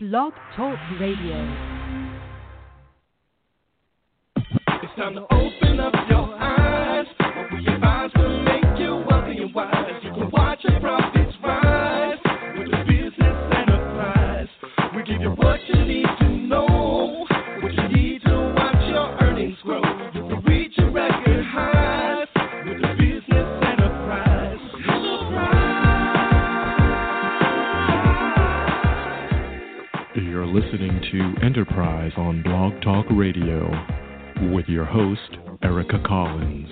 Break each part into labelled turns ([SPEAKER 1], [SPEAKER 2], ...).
[SPEAKER 1] Blog Talk Radio.
[SPEAKER 2] It's time to open up your eyes. Will make you wealthy and wise. You can watch your profits
[SPEAKER 3] listening to Enterprise on Blog Talk Radio with your host, Erica Collins.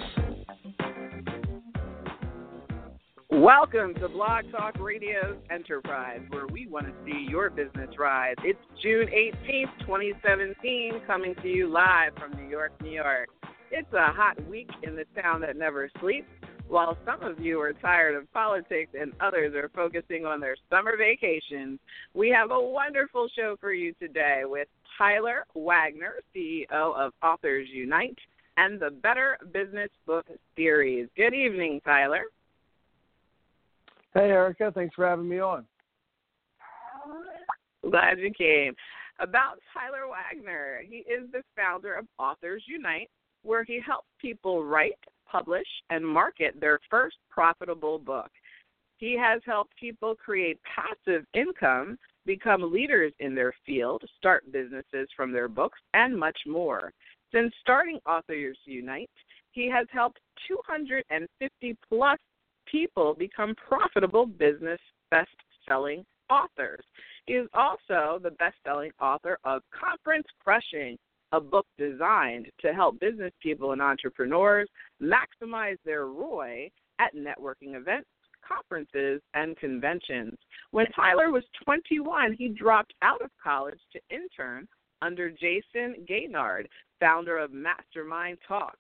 [SPEAKER 4] Welcome to Blog Talk Radio's Enterprise, where we want to see your business rise. It's June 18th, 2017, coming to you live from New York, New York. It's a hot week in the town that never sleeps. While some of you are tired of politics and others are focusing on their summer vacations, we have a wonderful show for you today with Tyler Wagner, CEO of Authors Unite and the Better Business Book Series. Good evening, Tyler.
[SPEAKER 5] Hey, Erica. Thanks for having me on.
[SPEAKER 4] Glad you came. About Tyler Wagner, he is the founder of Authors Unite, where he helps people write, publish, and market their first profitable book. He has helped people create passive income, become leaders in their field, start businesses from their books, and much more. Since starting Authors Unite, he has helped 250 plus people become profitable business best selling authors. He is also the best selling author of Conference Crushing, a book designed to help business people and entrepreneurs maximize their ROI at networking events, conferences, and conventions. When Tyler was 21, he dropped out of college to intern under Jayson Gaignard, founder of Mastermind Talks.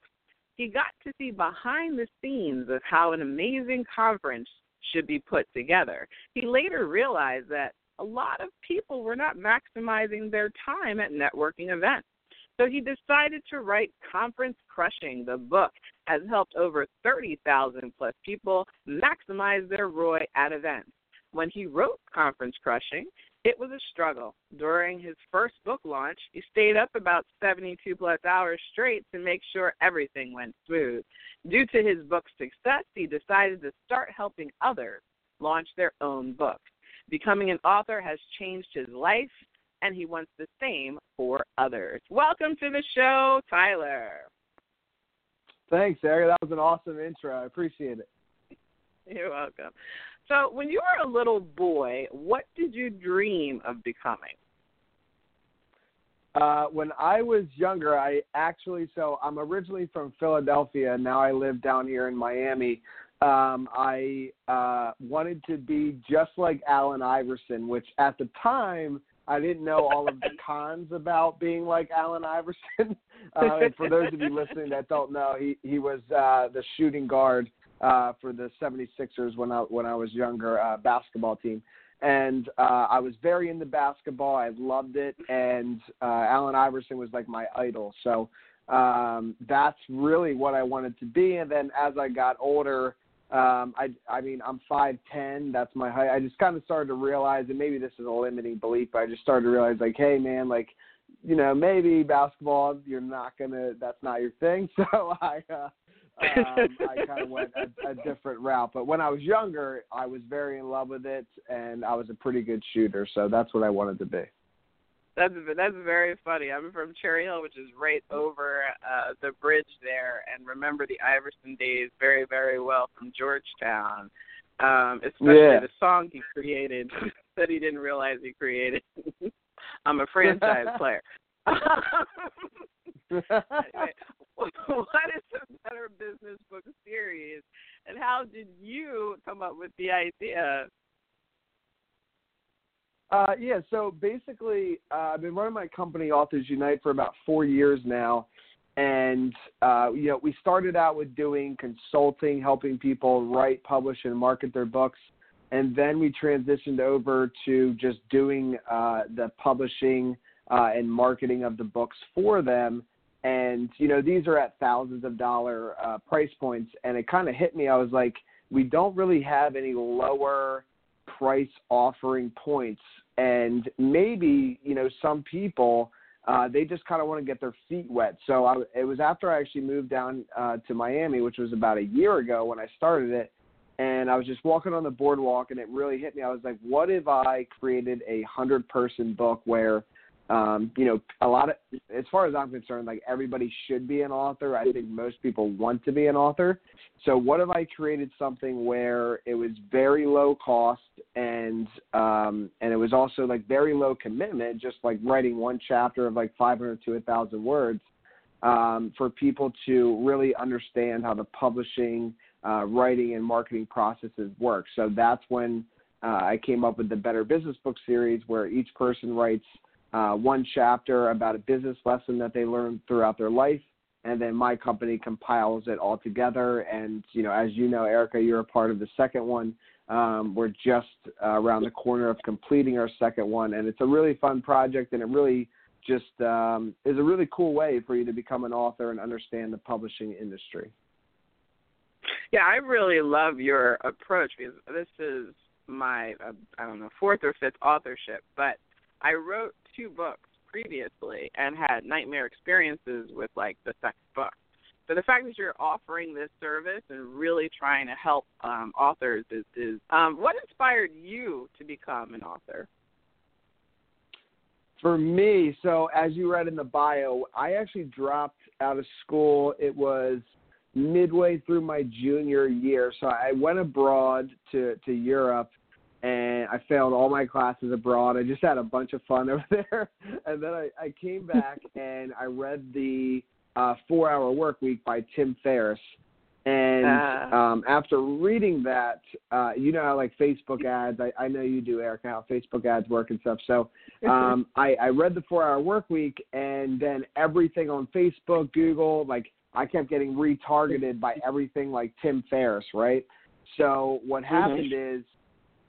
[SPEAKER 4] He got to see behind the scenes of how an amazing conference should be put together. He later realized that a lot of people were not maximizing their time at networking events. So he decided to write Conference Crushing. The book has helped over 30,000 plus people maximize their ROI at events. When he wrote Conference Crushing, it was a struggle. During his first book launch, he stayed up about 72 plus hours straight to make sure everything went smooth. Due to his book's success, he decided to start helping others launch their own books. Becoming an author has changed his life, and he wants the same for others. Welcome to the show, Tyler.
[SPEAKER 5] Thanks, Erica. That was an awesome intro. I appreciate it.
[SPEAKER 4] You're welcome. So, when you were a little boy, what did you dream of becoming?
[SPEAKER 5] Uh, when I was younger, I actually, so I'm originally from Philadelphia. Now I live down here in Miami. Um, I uh, wanted to be just like Allen Iverson, which at the time I didn't know all of the cons about being like Allen Iverson. uh, and for those of you listening that don't know, he he was uh, the shooting guard uh, for the 76ers when I when I was younger uh, basketball team. And uh, I was very into basketball. I loved it, and uh, Allen Iverson was like my idol. So um, that's really what I wanted to be. And then as I got older, um, I I mean I'm five ten. That's my height. I just kind of started to realize, and maybe this is a limiting belief, but I just started to realize, like, hey man, like, you know, maybe basketball, you're not gonna, that's not your thing. So I. Uh, um, I kind of went a, a different route. But when I was younger, I was very in love with it, and I was a pretty good shooter. So that's what I wanted to be.
[SPEAKER 4] That's that's very funny. I'm from Cherry Hill, which is right over uh, the bridge there, and remember the Iverson days very very well from Georgetown. Um, especially
[SPEAKER 5] Yeah.
[SPEAKER 4] the song he created that he didn't realize he created. I'm a franchise player. anyway, what is the Better Business Book Series, and how did you come up with the idea?
[SPEAKER 5] Uh, yeah, so basically, uh, I've been running my company, Authors Unite, for about four years now. And, uh, you know, we started out with doing consulting, helping people write, publish, and market their books. And then we transitioned over to just doing uh, the publishing uh, and marketing of the books for them. And, you know, these are at thousands of dollar uh, price points. And it kind of hit me. I was like, we don't really have any lower price offering points and maybe you know some people uh, they just kind of want to get their feet wet. So I, it was after I actually moved down uh, to Miami, which was about a year ago when I started it, and I was just walking on the boardwalk, and it really hit me. I was like, what if I created a hundred person book where um, you know, a lot of, as far as I'm concerned, like everybody should be an author. I think most people want to be an author. So what if I created something where it was very low cost and, um, and it was also like very low commitment, just like writing one chapter of like 500 to thousand words, um, for people to really understand how the publishing, uh, writing and marketing processes work. So that's when, uh, I came up with the Better Business Book series where each person writes uh, one chapter about a business lesson that they learned throughout their life, and then my company compiles it all together. And you know, as you know, Erica, you're a part of the second one. Um, we're just uh, around the corner of completing our second one, and it's a really fun project, and it really just um, is a really cool way for you to become an author and understand the publishing industry.
[SPEAKER 4] Yeah, I really love your approach because this is my uh, I don't know fourth or fifth authorship, but I wrote two books previously and had nightmare experiences with like the second book. So the fact that you're offering this service and really trying to help um, authors is, is um, what inspired you to become an author?
[SPEAKER 5] For me, so as you read in the bio, I actually dropped out of school. It was midway through my junior year, so I went abroad to to Europe and I failed all my classes abroad. I just had a bunch of fun over there. And then I, I came back and I read the uh, Four Hour Work Week by Tim Ferriss. And
[SPEAKER 4] uh,
[SPEAKER 5] um, after reading that, uh, you know how like Facebook ads, I, I know you do, Erica, how Facebook ads work and stuff. So um, I, I read the Four Hour Work Week, and then everything on Facebook, Google, like I kept getting retargeted by everything like Tim Ferriss, right? So what
[SPEAKER 4] Mm-hmm.
[SPEAKER 5] happened is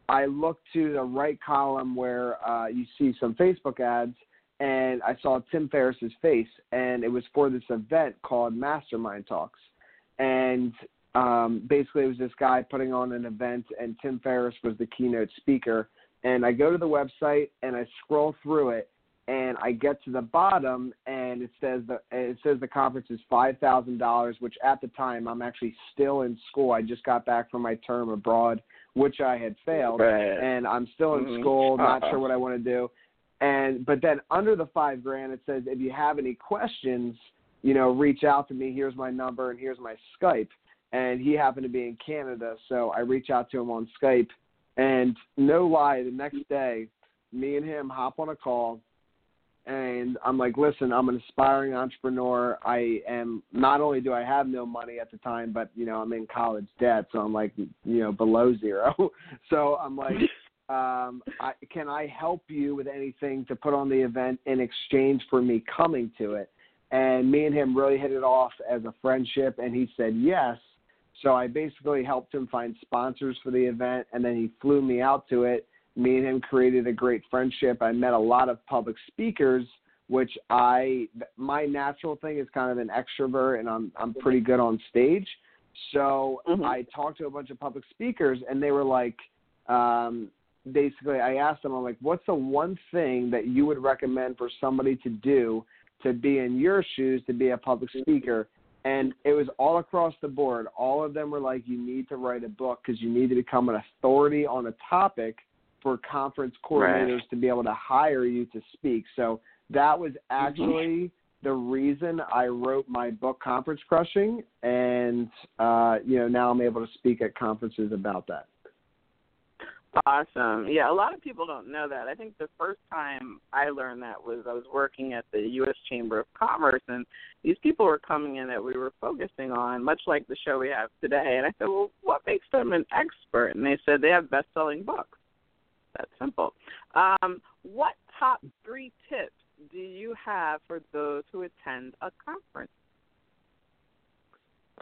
[SPEAKER 5] I looked to the right column where uh, you see some Facebook ads, and I saw Tim Ferriss's face, and it was for this event called Mastermind Talks, and um, basically it was this guy putting on an event, and Tim Ferriss was the keynote speaker. And I go to the website and I scroll through it, and I get to the bottom, and it says the it says the conference is five thousand dollars, which at the time I'm actually still in school. I just got back from my term abroad which I had failed,
[SPEAKER 4] Right.
[SPEAKER 5] and I'm still in
[SPEAKER 4] Mhm.
[SPEAKER 5] school, not
[SPEAKER 4] Uh-uh.
[SPEAKER 5] sure what I want to do. And but then under the five grand, it says if you have any questions, you know, reach out to me. Here's my number and here's my Skype. And he happened to be in Canada, so I reach out to him on Skype. And no lie, the next day, me and him hop on a call, and I'm like, listen, I'm an aspiring entrepreneur. I am not only do I have no money at the time, but you know I'm in college debt, so I'm like, you know, below zero. so I'm like, um, I, can I help you with anything to put on the event in exchange for me coming to it? And me and him really hit it off as a friendship, and he said yes. So I basically helped him find sponsors for the event, and then he flew me out to it me and him created a great friendship. I met a lot of public speakers, which I my natural thing is kind of an extrovert, and I'm I'm pretty good on stage. So
[SPEAKER 4] Mhm.
[SPEAKER 5] I talked to a bunch of public speakers, and they were like, um, basically, I asked them, I'm like, what's the one thing that you would recommend for somebody to do to be in your shoes to be a public speaker? And it was all across the board. All of them were like, you need to write a book because you need to become an authority on a topic for conference coordinators to be able to hire you to speak. So that was actually the reason I wrote my book Conference Crushing and uh, you know, now I'm able to speak at conferences about that.
[SPEAKER 4] Awesome. Yeah, a lot of people don't know that. I think the first time I learned that was I was working at the U.S. Chamber of Commerce, and these people were coming in that we were focusing on, much like the show we have today. And I said, well, what makes them an expert? And they said they have best-selling books. That's simple. Um, what top three tips do you have for those who attend a conference?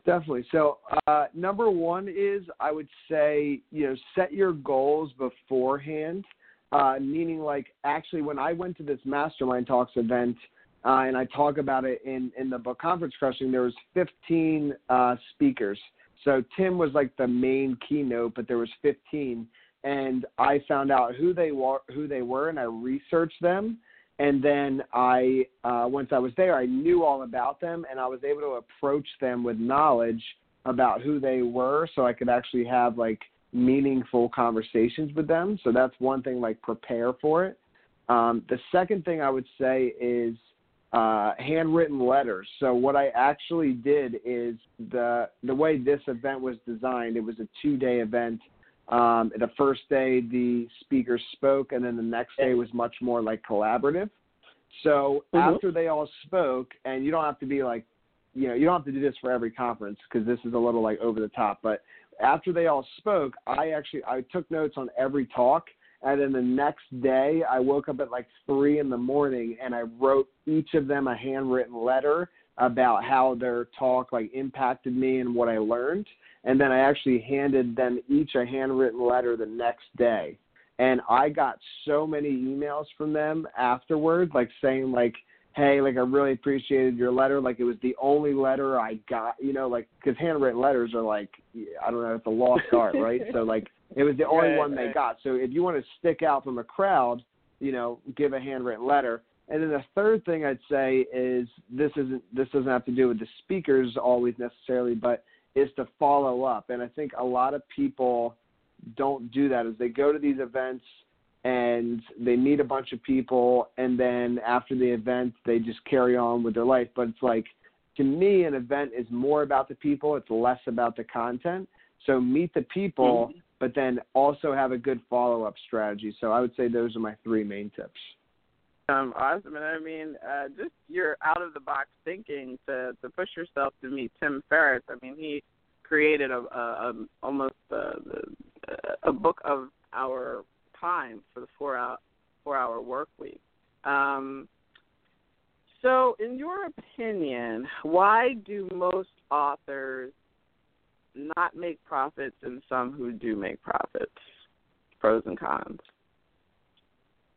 [SPEAKER 5] Definitely. So, uh, number one is I would say, you know, set your goals beforehand. Uh, meaning, like, actually, when I went to this Mastermind Talks event, uh, and I talk about it in in the book Conference Crushing, there was 15 uh, speakers. So Tim was like the main keynote, but there was 15, and I found out who they were, who they were, and I researched them. And then I, uh, once I was there, I knew all about them, and I was able to approach them with knowledge about who they were, so I could actually have like meaningful conversations with them. So that's one thing, like prepare for it. Um, the second thing I would say is uh, handwritten letters. So what I actually did is the the way this event was designed. It was a two day event. Um, the first day the speakers spoke, and then the next day was much more like collaborative. So
[SPEAKER 4] Mhm.
[SPEAKER 5] after they all spoke, and you don't have to be like, you know, you don't have to do this for every conference because this is a little like over the top. But after they all spoke, I actually I took notes on every talk, and then the next day I woke up at like three in the morning and I wrote each of them a handwritten letter about how their talk like impacted me and what I learned, and then I actually handed them each a handwritten letter the next day. And I got so many emails from them afterward, like saying like, "Hey, like I really appreciated your letter. Like it was the only letter I got, you know, like because handwritten letters are like, I don't know, it's a lost art, right? So like it was the only
[SPEAKER 4] Right,
[SPEAKER 5] one they
[SPEAKER 4] right.
[SPEAKER 5] got. So if you want to stick out from a crowd, you know, give a handwritten letter. And then the third thing I'd say is this isn't this doesn't have to do with the speakers always necessarily, but is to follow up. And I think a lot of people don't do that is they go to these events and they meet a bunch of people and then after the event they just carry on with their life. But it's like to me an event is more about the people, it's less about the content. So meet the people mm-hmm. but then also have a good follow up strategy. So I would say those are my three main tips.
[SPEAKER 4] Um, awesome, and I mean, uh, just your out of the box thinking to to push yourself to meet Tim Ferriss. I mean, he created a, a, a almost a, a book of our time for the four hour four hour work week. Um, so, in your opinion, why do most authors not make profits and some who do make profits? Pros and cons.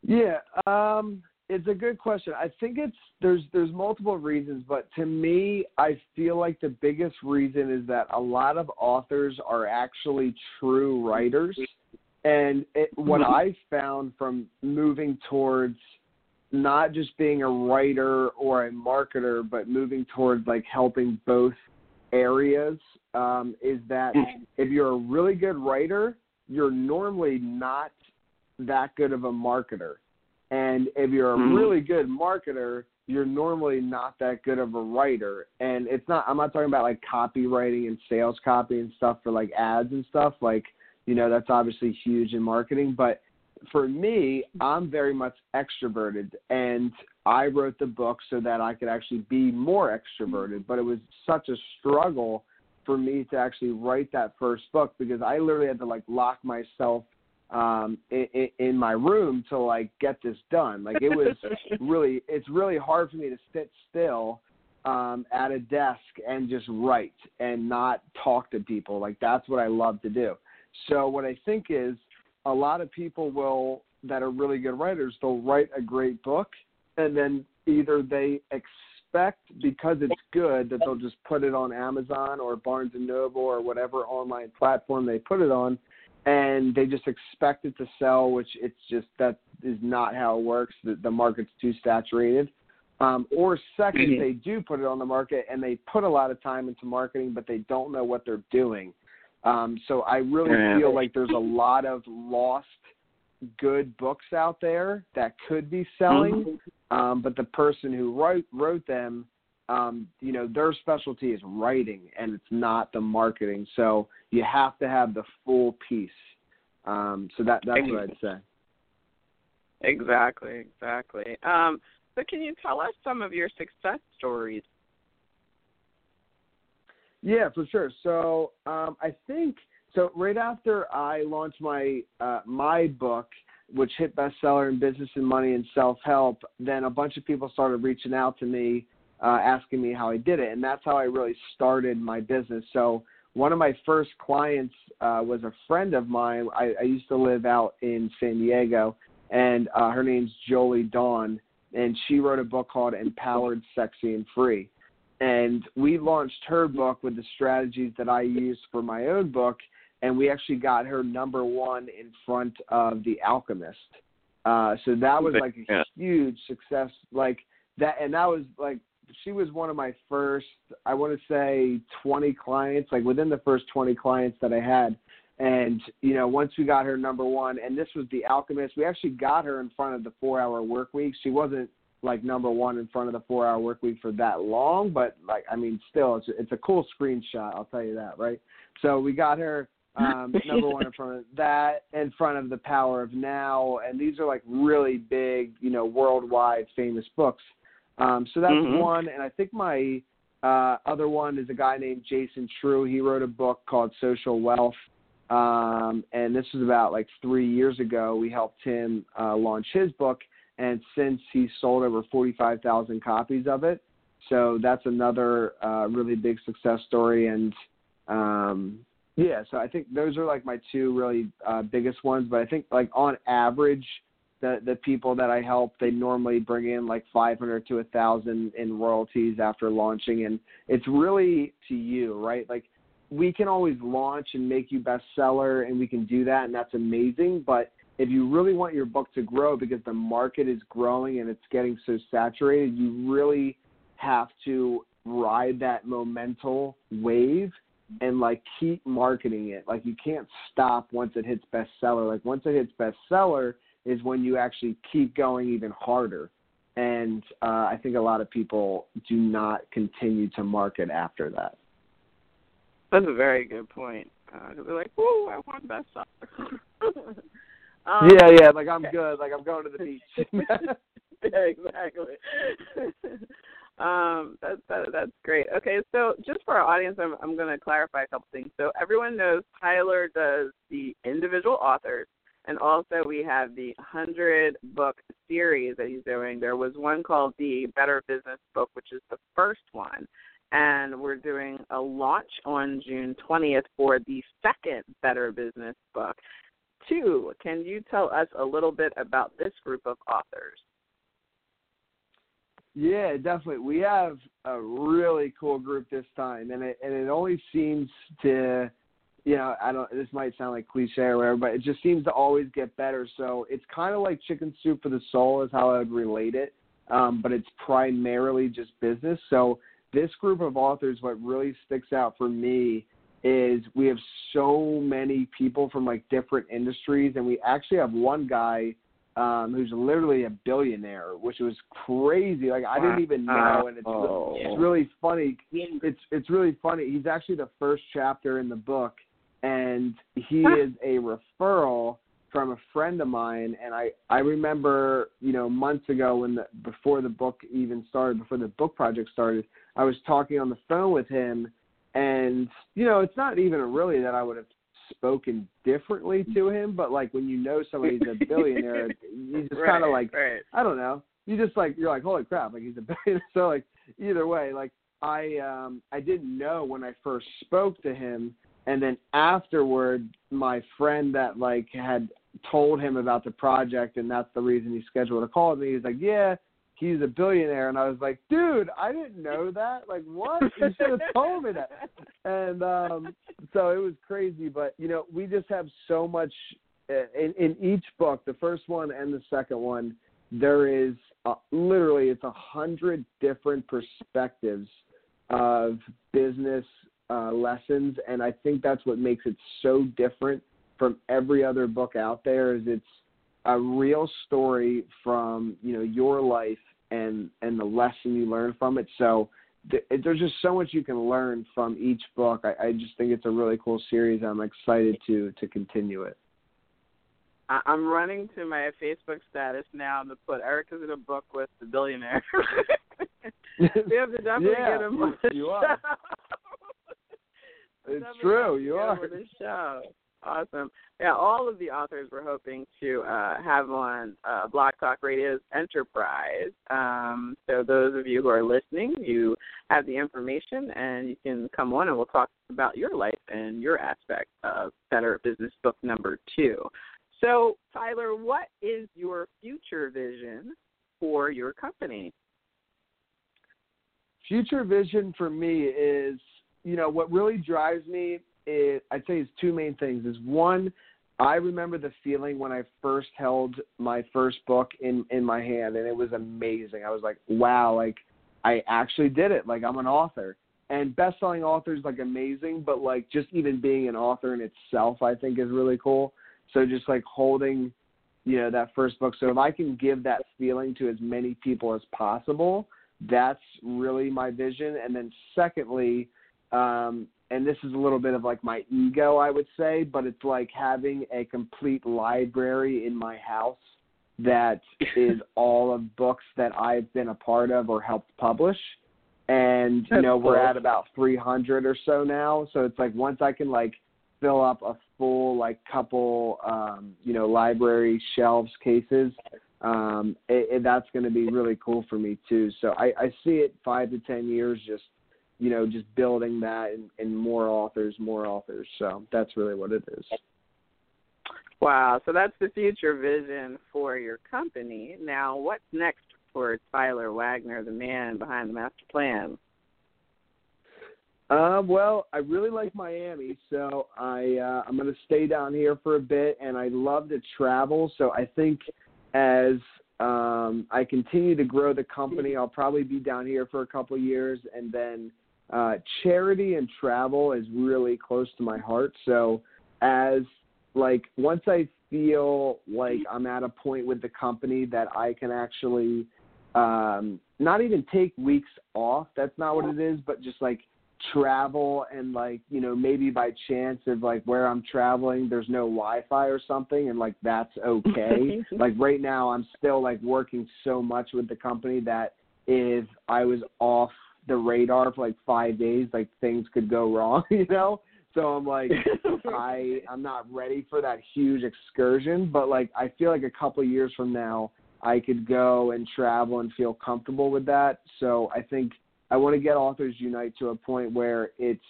[SPEAKER 5] Yeah, um, it's a good question. I think it's there's there's multiple reasons, but to me, I feel like the biggest reason is that a lot of authors are actually true writers, and it, what I found from moving towards not just being a writer or a marketer, but moving towards like helping both areas um, is that if you're a really good writer, you're normally not that good of a marketer. And if you're a
[SPEAKER 4] Mhm.
[SPEAKER 5] really good marketer, you're normally not that good of a writer. And it's not I'm not talking about like copywriting and sales copy and stuff for like ads and stuff. Like, you know, that's obviously huge in marketing. But for me, I'm very much extroverted and I wrote the book so that I could actually be more extroverted. But it was such a struggle for me to actually write that first book because I literally had to like lock myself um in, in my room to like get this done. Like it was really it's really hard for me to sit still um at a desk and just write and not talk to people. Like that's what I love to do. So what I think is a lot of people will that are really good writers they'll write a great book and then either they expect because it's good that they'll just put it on Amazon or Barnes and Noble or whatever online platform they put it on and they just expect it to sell which it's just that is not how it works. The, the market's too saturated. Um, or second
[SPEAKER 4] Mhm.
[SPEAKER 5] they do put it on the market and they put a lot of time into marketing but they don't know what they're doing. Um, so i really
[SPEAKER 4] Yeah.
[SPEAKER 5] feel like there's a lot of lost good books out there that could be selling. Um, but the person who wrote wrote them, um, you know, their specialty is writing, and it's not the marketing. So you have to have the full piece. Um, so that that's what I'd say.
[SPEAKER 4] Exactly, exactly. Um, so, can you tell us some of your success stories?
[SPEAKER 5] Yeah, for sure. So um, I think so. Right after I launched my uh, my book, which hit bestseller in business and money and self help, then a bunch of people started reaching out to me, uh, asking me how I did it, and that's how I really started my business. So one of my first clients uh, was a friend of mine. I, I used to live out in San Diego, and uh, her name's Jolie Dawn, and she wrote a book called Empowered, Sexy, and Free and we launched her book with the strategies that I used for my own book. and we actually got her number one in front of The Alchemist. Uh, so that was like a huge success. Like that, and that was like she was one of my first. I want to say twenty clients. Like within the first twenty clients that I had, and you know once we got her number one, and this was The Alchemist. We actually got her in front of the Four Hour Work Week. She wasn't like number one in front of the Four Hour Work Week for that long, but like I mean, still, it's it's a cool screenshot. I'll tell you that, right? So we got her um, number one in front of that, in front of the Power of Now, and these are like really big, you know, worldwide famous books. Um, so that's
[SPEAKER 4] Mhm.
[SPEAKER 5] one, and I think my uh, other one is a guy named Jason Treu. He wrote a book called Social Wealth, um, and this was about like three years ago. We helped him uh, launch his book, and since he sold over forty-five thousand copies of it. So that's another uh, really big success story, and um, yeah, so I think those are like my two really uh, biggest ones. But I think like on average, the the people that I help, they normally bring in like five hundred to a thousand in royalties after launching, and it's really to you, right? Like we can always launch and make you bestseller, and we can do that, and that's amazing. But if you really want your book to grow because the market is growing and it's getting so saturated, you really have to ride that momental wave and like keep marketing it. Like you can't stop once it hits bestseller. Like once it hits bestseller is when you actually keep going even harder. And uh, I think a lot of people do not continue to market after that.
[SPEAKER 4] That's a very good point. Uh, they're like, "Whoa, I want bestseller." um,
[SPEAKER 5] yeah, yeah. Like I'm good. Like I'm going to the beach.
[SPEAKER 4] yeah, exactly. um, that's that, that's great. Okay, so just for our audience, I'm I'm going to clarify a couple things. So everyone knows Tyler does the individual authors, and also we have the hundred book series that he's doing. There was one called the Better Business Book, which is the first one. And we're doing a launch on June 20th for the second Better Business book. Two, can you tell us a little bit about this group of authors?
[SPEAKER 5] Yeah, definitely. We have a really cool group this time, and it and it only seems to, you know, I don't. This might sound like cliche or whatever, but it just seems to always get better. So it's kind of like chicken soup for the soul, is how I would relate it. Um, but it's primarily just business. So this group of authors, what really sticks out for me is we have so many people from like different industries, and we actually have one guy um, who's literally a billionaire, which was crazy. Like I didn't even know, and it's
[SPEAKER 4] Wow.
[SPEAKER 5] it's really funny. It's it's really funny. He's actually the first chapter in the book, and he is a referral from a friend of mine. And I I remember you know months ago when the before the book even started, before the book project started, I was talking on the phone with him, and you know it's not even really that I would have spoken differently to him, but like when you know somebody's a billionaire, you just kind of like
[SPEAKER 4] right.
[SPEAKER 5] I don't know. You just like you're like holy crap, like he's a billionaire. So like either way, like I um I didn't know when I first spoke to him, and then afterward, my friend that like had told him about the project, and that's the reason he scheduled a call with me. He's like, yeah. He's a billionaire, and I was like, "Dude, I didn't know that. Like, what? You should have told me that." And um, so it was crazy, but you know, we just have so much uh, in, in each book, the first one and the second one, there is uh, literally it's a hundred different perspectives of business uh, lessons, and I think that's what makes it so different from every other book out there. Is it's a real story from you know your life and and the lesson you learn from it. So th- there's just so much you can learn from each book. I, I just think it's a really cool series. I'm excited to to continue it.
[SPEAKER 4] I'm running to my Facebook status now to put Erica's in a book with the billionaire. we have to definitely
[SPEAKER 5] Yeah,
[SPEAKER 4] get him on the
[SPEAKER 5] you
[SPEAKER 4] show.
[SPEAKER 5] are. It's true, you are.
[SPEAKER 4] the show. Awesome. Yeah, all of the authors we're hoping to uh, have on uh, Blog Talk Radio's Enterprise. Um, so those of you who are listening, you have the information, and you can come on and we'll talk about your life and your aspect of Better Business Book Number Two. So, Tyler, what is your future vision for your company?
[SPEAKER 5] future vision for me is you know what really drives me is I'd say is two main things. Is one, I remember the feeling when I first held my first book in in my hand, and it was amazing. I was like, wow, like I actually did it. Like I'm an author. And best-selling authors like amazing, but like just even being an author in itself, I think is really cool. So just like holding, you know, that first book. So if I can give that feeling to as many people as possible, that's really my vision. And then secondly, um, and this is a little bit of like my ego, I would say, but it's like having a complete library in my house that is all of books that I've been a part of or helped publish. And you know, we're at about 300 or so now. So it's like once I can like fill up a full like couple um, you know, library shelves cases, um, it, it, that's going to be really cool for me too. So I, I see it five to ten years, just you know, just building that and, and more authors, more authors. So that's really what it is.
[SPEAKER 4] Wow, so that's the future vision for your company. Now, what's next for Tyler Wagner, the man behind the master plan?
[SPEAKER 5] Uh, well, I really like Miami, so I uh, I'm going to stay down here for a bit, and I love to travel. So I think as um, I continue to grow the company, I'll probably be down here for a couple years, and then uh, charity and travel is really close to my heart. So as like once I feel like I'm at a point with the company that I can actually um, not even take weeks off. That's not what it is, but just like travel and like you know maybe by chance of like where I'm traveling there's no Wi-Fi or something and like that's okay. like right now I'm still like working so much with the company that if I was off the radar for like 5 days like things could go wrong, you know? So I'm like I I'm not ready for that huge excursion, but like I feel like a couple of years from now I could go and travel and feel comfortable with that. So I think I want to get Authors Unite to a point where it's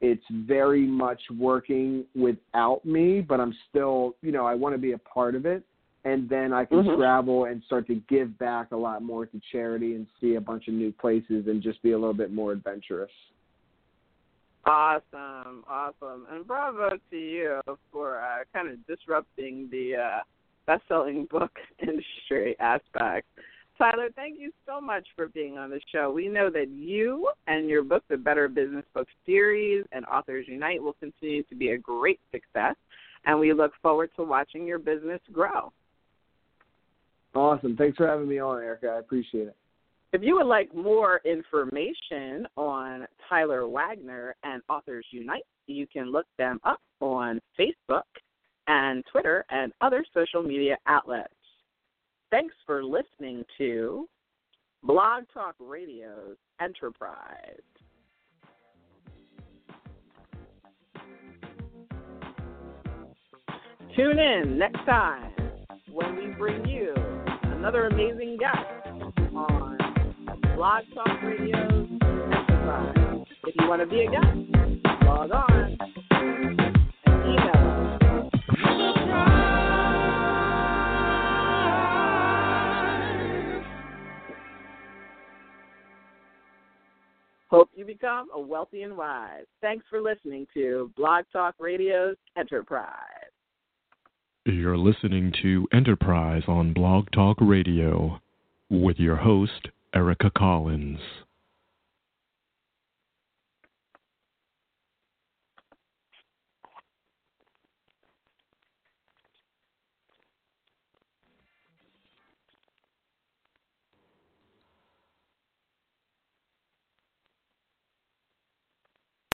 [SPEAKER 5] it's very much working without me, but I'm still, you know, I want to be a part of it. And then I can
[SPEAKER 4] Mhm.
[SPEAKER 5] travel and start to give back a lot more to charity and see a bunch of new places and just be a little bit more adventurous.
[SPEAKER 4] Awesome, awesome, and bravo to you for uh, kind of disrupting the uh, best-selling book industry aspect. Tyler, thank you so much for being on the show. We know that you and your book, the Better Business Book Series and Authors Unite, will continue to be a great success, and we look forward to watching your business grow.
[SPEAKER 5] Awesome. Thanks for having me on, Erica. I appreciate it.
[SPEAKER 4] If you would like more information on Tyler Wagner and Authors Unite, you can look them up on Facebook and Twitter and other social media outlets. Thanks for listening to Blog Talk Radio's Enterprise. Tune in next time when we bring you another amazing guest on Blog Talk Radio's Enterprise. If you want to be a guest, log on and email us. Hope you become a wealthy and wise. Thanks for listening to Blog Talk Radio's Enterprise.
[SPEAKER 3] You're listening to Enterprise on Blog Talk Radio with your host, Erica Collins.